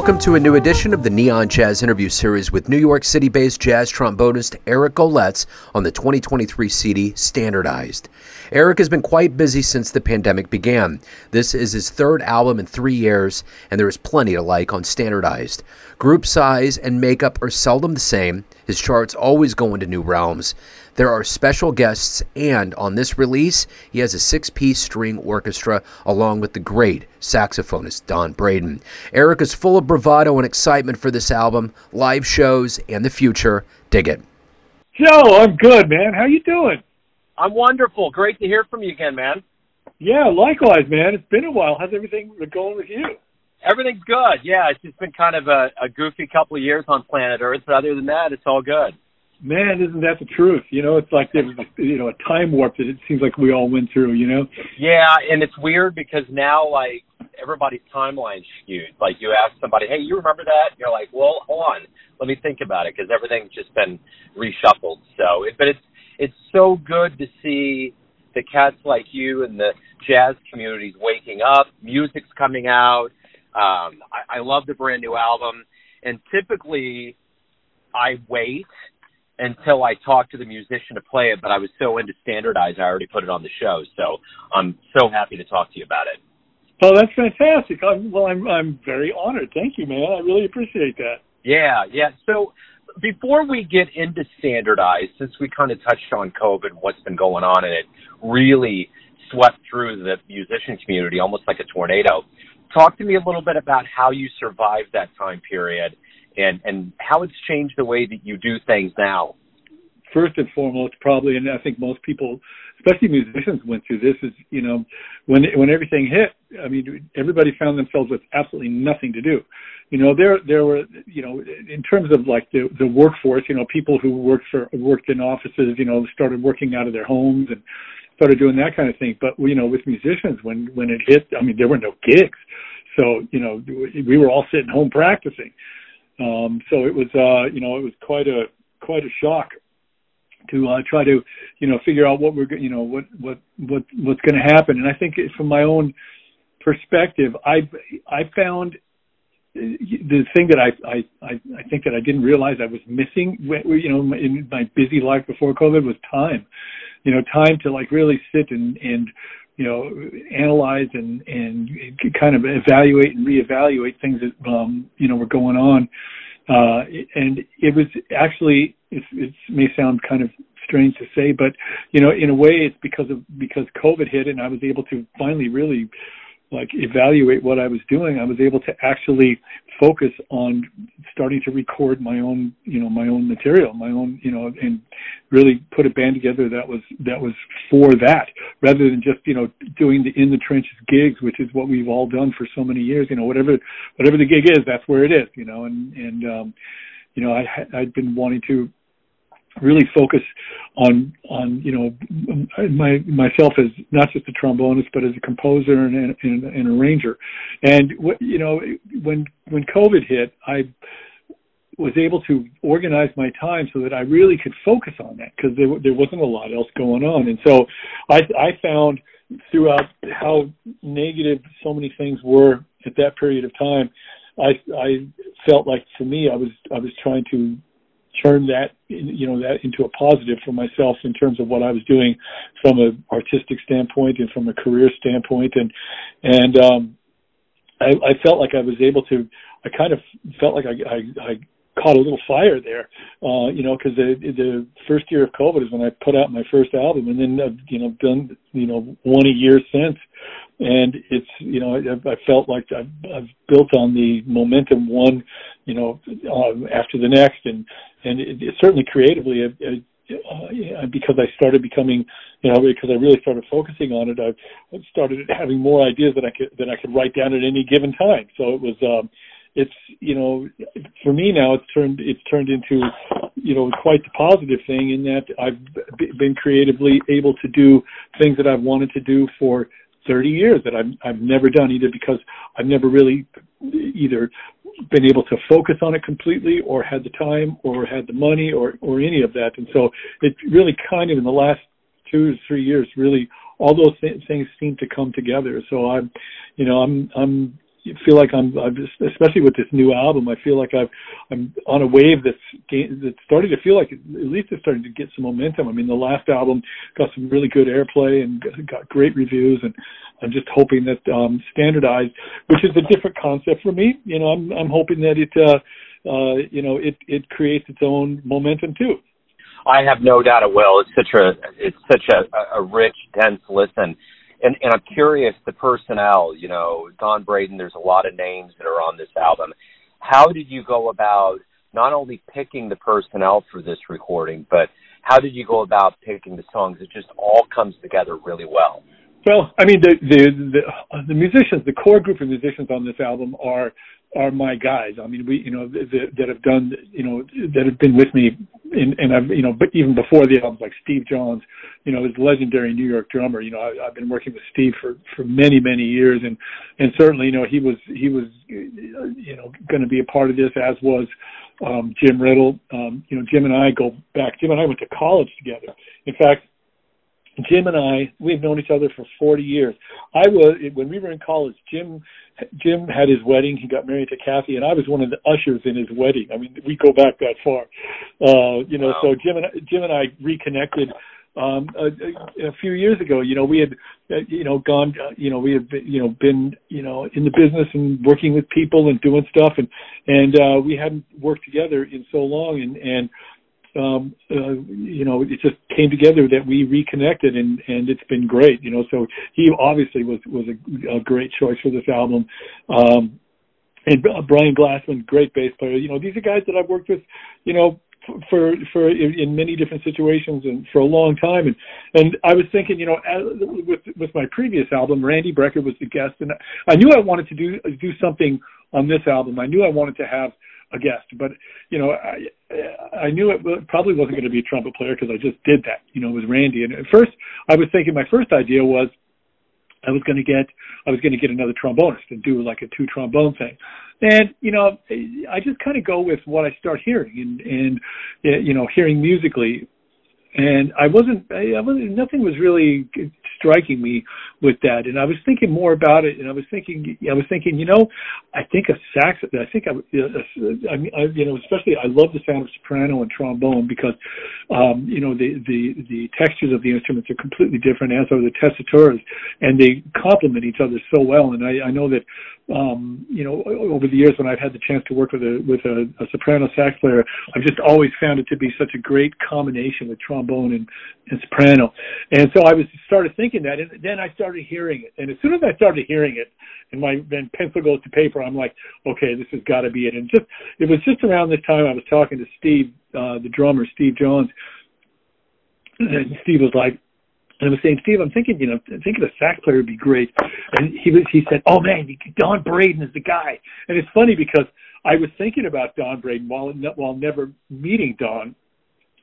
Welcome to a new edition of the Neon Jazz interview series with New York City based jazz trombonist Eric Goletz on the 2023 CD Standardized. Eric has been quite busy since the pandemic began. This is his third album in three years, and there is plenty to like on Standardized. Group size and makeup are seldom the same, his charts always go into new realms. There are special guests, and on this release, he has a six piece string orchestra along with the great saxophonist Don Braden. Eric is full of bravado and excitement for this album, live shows, and the future. Dig it. Joe, I'm good, man. How you doing? I'm wonderful. Great to hear from you again, man. Yeah, likewise, man. It's been a while. How's everything going with you? Everything's good. Yeah, it's just been kind of a, a goofy couple of years on planet Earth, but other than that, it's all good. Man, isn't that the truth? You know, it's like there's you know a time warp that it seems like we all went through. You know. Yeah, and it's weird because now like everybody's timeline's skewed. Like you ask somebody, "Hey, you remember that?" And you're like, "Well, hold on, let me think about it," because everything's just been reshuffled. So, it, but it's it's so good to see the cats like you and the jazz communities waking up. Music's coming out. Um, I, I love the brand new album, and typically I wait until I talked to the musician to play it, but I was so into standardized, I already put it on the show. So I'm so happy to talk to you about it. Oh, that's fantastic. I'm, well, I'm I'm very honored. Thank you, man. I really appreciate that. Yeah, yeah. So before we get into standardized, since we kind of touched on COVID, what's been going on, and it really swept through the musician community almost like a tornado. Talk to me a little bit about how you survived that time period and and how it's changed the way that you do things now. First and foremost, probably, and I think most people, especially musicians, went through this. Is you know, when when everything hit, I mean, everybody found themselves with absolutely nothing to do. You know, there there were you know, in terms of like the the workforce, you know, people who worked for worked in offices, you know, started working out of their homes and started doing that kind of thing. But you know, with musicians, when when it hit, I mean, there were no gigs, so you know, we were all sitting home practicing. Um, so it was, uh, you know, it was quite a quite a shock to uh, try to, you know, figure out what we're, you know, what what what what's going to happen. And I think from my own perspective, I I found the thing that I, I I I think that I didn't realize I was missing, you know, in my busy life before COVID was time. You know, time to like really sit and and you know analyze and and kind of evaluate and reevaluate things that um you know were going on. Uh and it was actually it, it may sound kind of strange to say but you know in a way it's because of because covid hit and i was able to finally really like evaluate what I was doing, I was able to actually focus on starting to record my own, you know, my own material, my own, you know, and really put a band together that was that was for that, rather than just, you know, doing the in the trenches gigs, which is what we've all done for so many years. You know, whatever whatever the gig is, that's where it is. You know, and and um, you know, I I'd been wanting to really focus on on you know my myself as not just a trombonist but as a composer and and, and arranger and what you know when when covid hit i was able to organize my time so that I really could focus on that because there there wasn't a lot else going on. And so I I found throughout how negative so many things were at that period of time I I felt like for me I was I was trying to turn that you know that into a positive for myself in terms of what I was doing from an artistic standpoint and from a career standpoint. And and um I, I felt like I was able to I kind of felt like I, I, I caught a little fire there, uh, you know, because the the first year of COVID is when I put out my first album, and then I've you know done you know one a year since, and it's you know I, I felt like I've, I've built on the momentum one, you know, uh, after the next, and and it, it certainly creatively. It, it, uh, because I started becoming, you know, because I really started focusing on it, I started having more ideas that I could that I could write down at any given time. So it was, um, it's you know for me now it's turned it's turned into you know quite the positive thing in that I've b- been creatively able to do things that I've wanted to do for 30 years that I've I've never done either because I've never really either been able to focus on it completely or had the time or had the money or or any of that. And so it really kind of in the last two to three years really all those th- things seem to come together. So I'm you know I'm I'm feel like I'm, I'm just, especially with this new album, I feel like I've, I'm on a wave that's that's starting to feel like at least it's starting to get some momentum. I mean, the last album got some really good airplay and got great reviews, and I'm just hoping that um, standardized, which is a different concept for me. You know, I'm I'm hoping that it, uh, uh, you know, it it creates its own momentum too. I have no doubt it will. It's such a it's such a, a rich, dense listen and and I'm curious the personnel. You know, Don Braden. There's a lot of names that are on this album. How did you go about not only picking the personnel for this recording, but how did you go about picking the songs? It just all comes together really well. Well, I mean, the the the, the musicians, the core group of musicians on this album are are my guys. I mean, we, you know, the, that have done, you know, that have been with me, and, and I've, you know, but even before the albums, like Steve Johns, you know, is legendary New York drummer. You know, I, I've been working with Steve for for many many years, and and certainly, you know, he was he was, you know, going to be a part of this, as was um, Jim Ridl. Um, you know, Jim and I go back. Jim and I went to college together. In fact, Jim and I, we've known each other for 40 years. I was when we were in college. Jim, Jim had his wedding. He got married to Kathy, and I was one of the ushers in his wedding. I mean, we go back that far. Uh, you know, wow. so Jim and Jim and I reconnected um a, a few years ago you know we had uh, you know gone uh, you know we had been, you know been you know in the business and working with people and doing stuff and and uh we hadn't worked together in so long and and um, uh, you know, it just came together that we reconnected and, and it's been great, you know, so he obviously was, was a, a great choice for this album. Um, and Brian Glassman, great bass player. You know, these are guys that I've worked with, you know, for for in many different situations and for a long time and and I was thinking you know with with my previous album Randy Brecker was the guest and I knew I wanted to do do something on this album I knew I wanted to have a guest. But you know, I I knew it probably wasn't going to be a trumpet player because I just did that. You know, with Randy. And at first, I was thinking my first idea was I was going to get I was going to get another trombonist and do like a two trombone thing. And you know, I just kind of go with what I start hearing and and eh, you know, hearing musically and I wasn't, I wasn't, nothing was really striking me with that. And I was thinking more about it, and I was thinking, I was thinking, you know, I think a sax, I think I, I I, you know, especially I love the sound of soprano and trombone because, um, you know, the the the textures of the instruments are completely different, as are the tessituras, and they complement each other so well. And I, I know that um, you know, over the years when I've had the chance to work with a with a, a soprano sax player, I've just always found it to be such a great combination with trombone and, and soprano. And so I was started thinking that, and then I started hearing it. And as soon as I started hearing it, and my then pencil goes to paper, I'm like, okay, this has got to be it. And just it was just around this time I was talking to Steve, uh, the drummer, Steve Johns, and Steve was like, and I was saying, Steve, I'm thinking, you know, I'm thinking a sax player would be great. And he was, he said, oh man, Don Braden is the guy. And it's funny because I was thinking about Don Braden while while never meeting Don.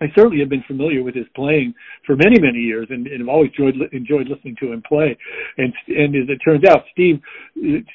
I certainly have been familiar with his playing for many, many years, and, and have always enjoyed enjoyed listening to him play. And and as it turns out, Steve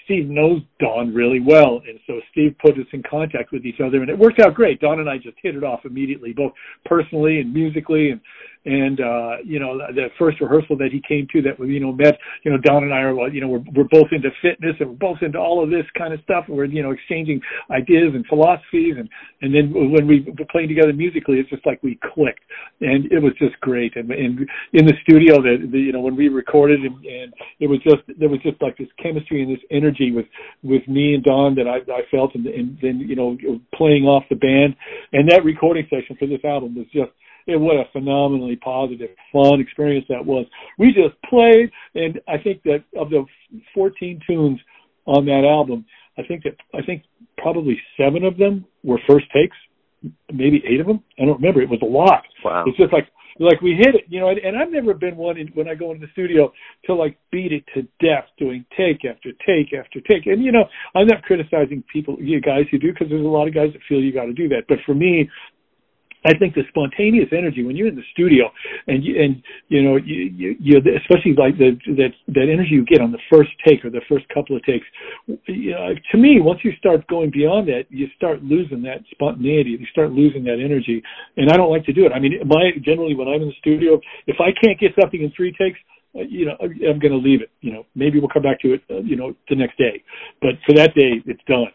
Steve knows Don really well, and so Steve put us in contact with each other, and it worked out great. Don and I just hit it off immediately, both personally and musically, and and uh you know the first rehearsal that he came to that we you know met you know Don and I are you know we're we're both into fitness and we're both into all of this kind of stuff. And we're you know exchanging ideas and philosophies. And and then when we were playing together musically it's just like we clicked. And it was just great. And and in the studio that the, you know when we recorded and, and it was just there was just like this chemistry and this energy with with me and Don that I I felt. And, and then you know playing off the band. And that recording session for this album was just and what a phenomenally positive, fun experience that was. We just played, and I think that of the 14 tunes on that album, I think that I think probably seven of them were first takes, maybe eight of them. I don't remember. It was a lot. Wow. It's just like like we hit it, you know. And, and I've never been one in, when I go into the studio to like beat it to death, doing take after take after take. And you know, I'm not criticizing people, you guys who do, because there's a lot of guys that feel you got to do that. But for me, I think the spontaneous energy when you're in the studio and you, and you know you, you, you especially like the that that energy you get on the first take or the first couple of takes. You know, to me, once you start going beyond that, you start losing that spontaneity. You start losing that energy, and I don't like to do it. I mean, my generally when I'm in the studio, if I can't get something in three takes, uh, you know, I'm going to leave it. You know, maybe we'll come back to it, uh, you know, the next day. But for that day, it's done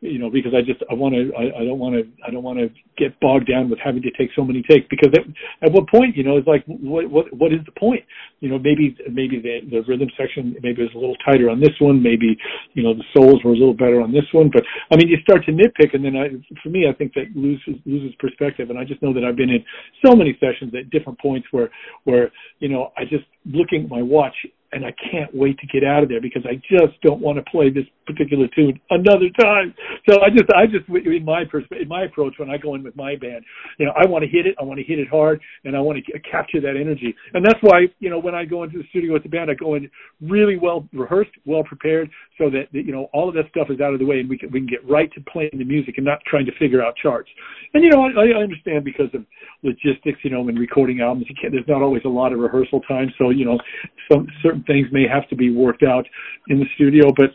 you know, because I just I want to I, I don't want to I don't want to get bogged down with having to take so many takes because at, at what point you know it's like what what what is the point? You know, maybe maybe the the rhythm section maybe was a little tighter on this one, maybe you know the solos were a little better on this one, but I mean you start to nitpick and then I for me I think that loses loses perspective and I just know that I've been in so many sessions at different points where where you know I just looking at my watch and I can't wait to get out of there because I just don't want to play this particular tune another time. So I just, I just, in my perspective, in my approach when I go in with my band, you know, I want to hit it, I want to hit it hard, and I want to capture that energy. And that's why, you know, when I go into the studio with the band, I go in really well rehearsed, well prepared, so that you know all of that stuff is out of the way, and we can we can get right to playing the music and not trying to figure out charts. And you know, I, I understand because of logistics, you know, when recording albums, you can't, there's not always a lot of rehearsal time, so you know, some certain things may have to be worked out in the studio, but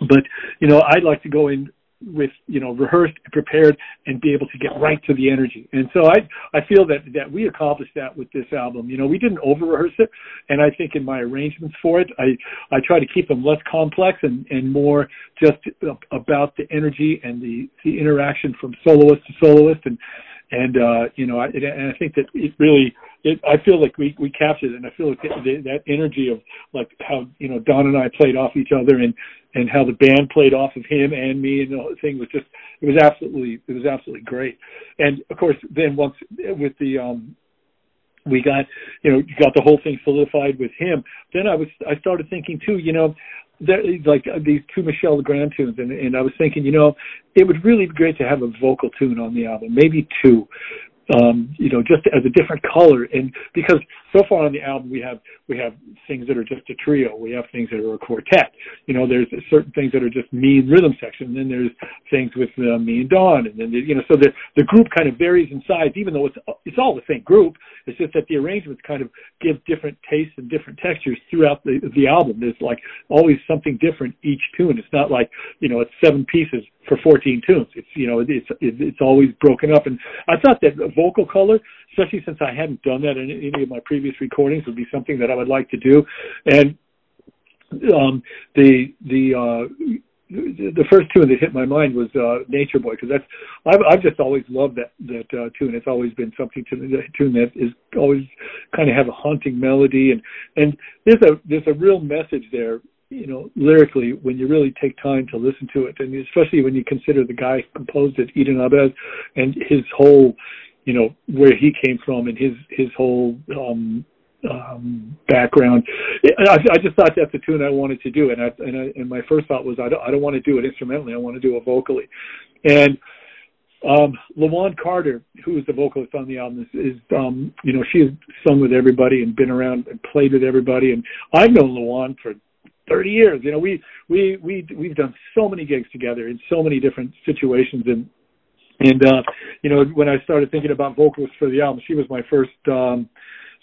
but you know, I'd like to go in with you know rehearsed and prepared and be able to get right to the energy. And so i i feel that that we accomplished that with this album. You know we didn't over rehearse it and i think in my arrangements for it i i try to keep them less complex and and more just about the energy and the the interaction from soloist to soloist. And and uh you know I, and I think that it really it, I feel like we we captured it, and I feel like that, that energy of like how you know Don and I played off each other, and and how the band played off of him and me, and the whole thing was just it was absolutely it was absolutely great. And of course, then once with the um we got you know got the whole thing solidified with him, then I was I started thinking too, you know, there, like uh, these two Michel Legrand tunes, and, and I was thinking, you know, it would really be great to have a vocal tune on the album, maybe two, um, you know, just as a different color. And because so far on the album we have we have things that are just a trio, we have things that are a quartet. You know, there's certain things that are just me and rhythm section, and then there's things with uh, me and Don, and then you know, so the the group kind of varies in size, even though it's it's all the same group. It's just that the arrangements kind of give different tastes and different textures throughout the the album. There's like always something different each tune. It's not like you know it's seven pieces for 14 tunes. It's you know it's it's always broken up, and I thought that vocal color, especially since I hadn't done that in any of my previous recordings, would be something that I would like to do. And um, the the uh, the first tune that hit my mind was uh, Nature Boy because that's I've, I've just always loved that that uh, tune. It's always been something to the tune that is always kind of have a haunting melody and and there's a there's a real message there you know, lyrically when you really take time to listen to it, and especially when you consider the guy who composed it, Eden Ahbez, and his whole, you know, where he came from and his his whole um um background. I, I just thought that's a tune I wanted to do, and I, and, I, and my first thought was I don't I don't want to do it instrumentally. I want to do it vocally, and um, LaJuan Carter, who is the vocalist on the album, is, is um, you know, she's sung with everybody and been around and played with everybody. And I've known LaJuan for 30 years. You know, we we we we've done so many gigs together in so many different situations and and uh you know, when I started thinking about vocalists for the album, she was my first um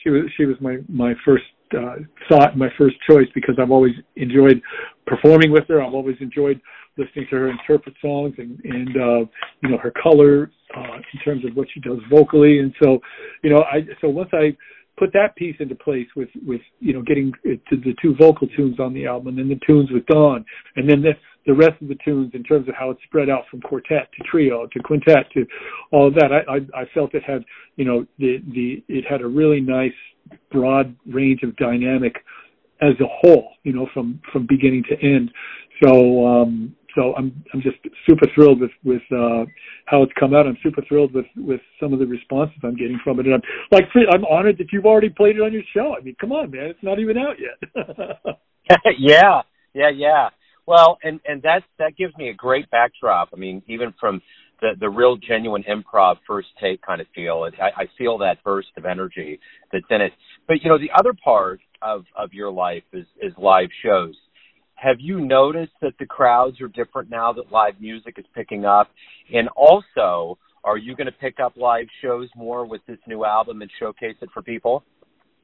she was she was my my first uh thought, my first choice because I've always enjoyed performing with her. I've always enjoyed listening to her interpret songs and and uh you know, her color uh in terms of what she does vocally and so you know, I so once I put that piece into place with with you know getting to the two vocal tunes on the album and then the tunes with Don and then the the rest of the tunes in terms of how it's spread out from quartet to trio to quintet to all that I I, I felt it had you know the the it had a really nice broad range of dynamic as a whole you know from from beginning to end. So um so I'm I'm just super thrilled with with uh, how it's come out. I'm super thrilled with with some of the responses I'm getting from it, and I'm like I'm honored that you've already played it on your show. I mean, come on, man, it's not even out yet. yeah, yeah, yeah. Well, and and that that gives me a great backdrop. I mean, even from the the real genuine improv first take kind of feel. I, I feel that burst of energy that's in it. But you know, the other part of of your life is is live shows have you noticed that the crowds are different now that live music is picking up? And also, are you going to pick up live shows more with this new album and showcase it for people?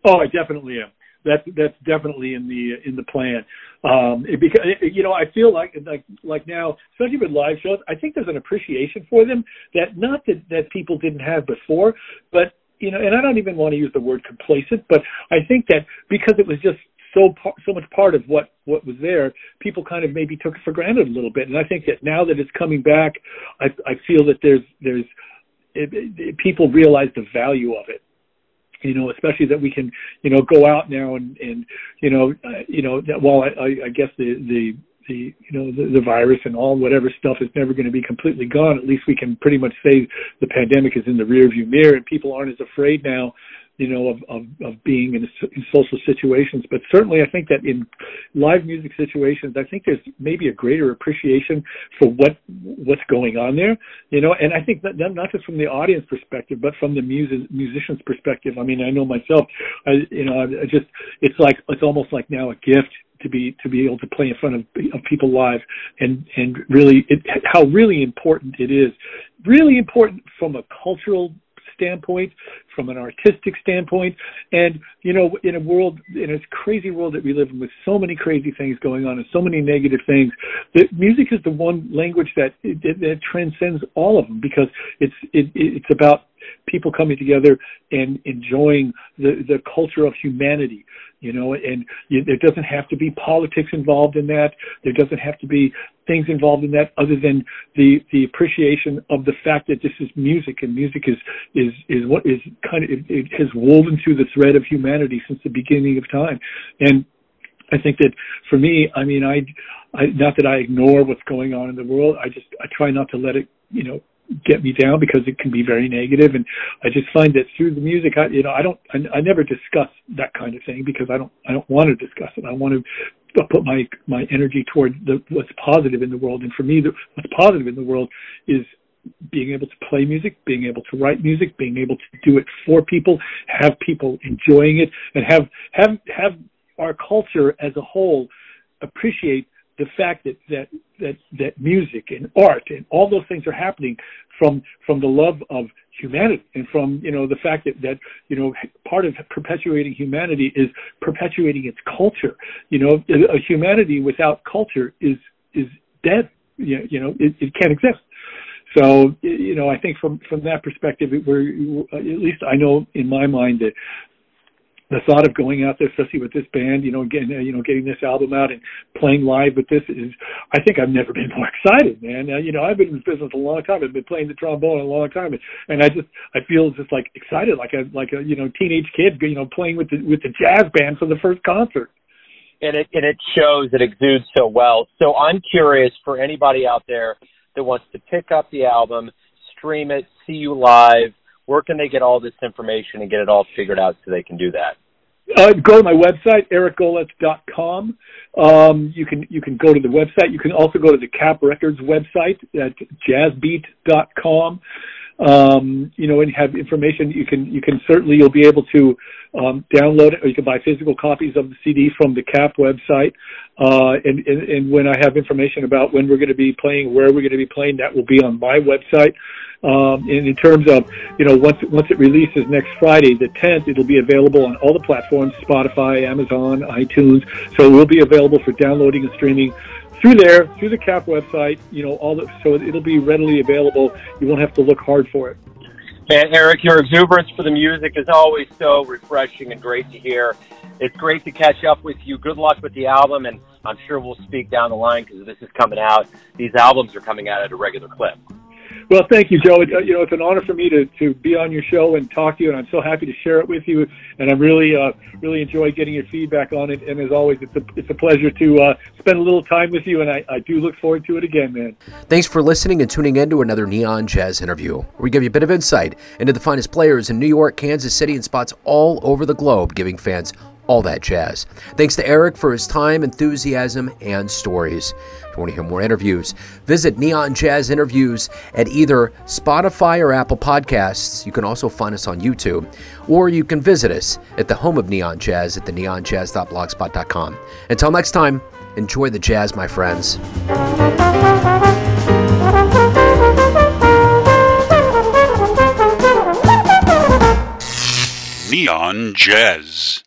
Oh, I definitely am. That's that's definitely in the in the plan. Um, it, because you know, I feel like like like now, especially with live shows, I think there's an appreciation for them that not that that people didn't have before, but you know, and I don't even want to use the word complacent, but I think that because it was just so so much part of what what was there, people kind of maybe took it for granted a little bit. And I think that now that it's coming back, I I feel that there's there's it, it, people realize the value of it you know, especially that we can, you know, go out now and, and, you know, uh, you know, that while I, I, I guess the, the, the, you know, the, the virus and all whatever stuff is never going to be completely gone. At least we can pretty much say the pandemic is in the rearview mirror and people aren't as afraid now you know, of, of, of being in, in social situations. But certainly I think that in live music situations, I think there's maybe a greater appreciation for what, what's going on there, you know, and I think that not just from the audience perspective, but from the music, musician's perspective. I mean, I know myself, I, you know, I just, it's like, it's almost like now a gift to be to be able to play in front of, of people live and and really it, how really important it is really important from a cultural standpoint, from an artistic standpoint, and you know, in a world, in a crazy world that we live in, with so many crazy things going on and so many negative things, that music is the one language that that, that transcends all of them because it's it, it's about people coming together and enjoying the the culture of humanity you know and you, there doesn't have to be politics involved in that there doesn't have to be things involved in that other than the the appreciation of the fact that this is music and music is is is what is kind of it, it has woven through the thread of humanity since the beginning of time and I think that for me, I mean, I, I, not that I ignore what's going on in the world. I just, I try not to let it, you know, get me down because it can be very negative. And I just find that through the music I you know I don't I, I never discuss that kind of thing because I don't I don't want to discuss it. I want to put my my energy toward the what's positive in the world. And for me the, what's positive in the world is being able to play music, being able to write music, being able to do it for people, have people enjoying it, and have have have our culture as a whole appreciate the fact that that that that music and art and all those things are happening from from the love of humanity and from you know the fact that that you know part of perpetuating humanity is perpetuating its culture. You know a humanity without culture is is dead. You, you know it, it can't exist. So you know i think from from that perspective it, we're at least i know in my mind that the thought of going out there, especially with this band, you know, getting you know getting this album out and playing live with this is, I think I've never been more excited, man. Uh, you know, I've been in business a long time. I've been playing the trombone a long time, and, and I just I feel just like excited, like a like a you know teenage kid, you know, playing with the with the jazz band for the first concert. And it and it shows, it exudes so well. So I'm curious for anybody out there that wants to pick up the album, stream it, see you live where can they get all this information and get it all figured out so they can do that? Uh, go to my website, ericgoletz.com. Um, you can you can go to the website. You can also go to the Cap Records website at jazzbeat.com um, you know, and have information. You can you can certainly you'll be able to um, download it, or you can buy physical copies of the CD from the CAP website. Uh, and, and, and when I have information about when we're going to be playing, where we're going to be playing, that will be on my website. Um, and in terms of, you know, once once it releases next Friday, the 10th, it'll be available on all the platforms: Spotify, Amazon, iTunes. So it will be available for downloading and streaming through there, through the CAP website, you know, all the, so it'll be readily available. You won't have to look hard for it. And Eric, your exuberance for the music is always so refreshing and great to hear. It's great to catch up with you. Good luck with the album, and I'm sure we'll speak down the line because this is coming out. These albums are coming out at a regular clip. Well, thank you, Joe. It, uh, you know, it's an honor for me to, to be on your show and talk to you, and I'm so happy to share it with you. And I really, uh, really enjoy getting your feedback on it. And as always, it's a, it's a pleasure to uh, spend a little time with you, and I, I do look forward to it again, man. Thanks for listening and tuning in to another Neon Jazz interview, where we give you a bit of insight into the finest players in New York, Kansas City, and spots all over the globe, giving fans all that jazz. Thanks to Eric for his time, enthusiasm, and stories. If you want to hear more interviews, visit Neon Jazz Interviews at either Spotify or Apple Podcasts. You can also find us on YouTube, or you can visit us at the home of Neon Jazz at the neonjazz.blogspot.com. Until next time, enjoy the jazz, my friends. Neon Jazz.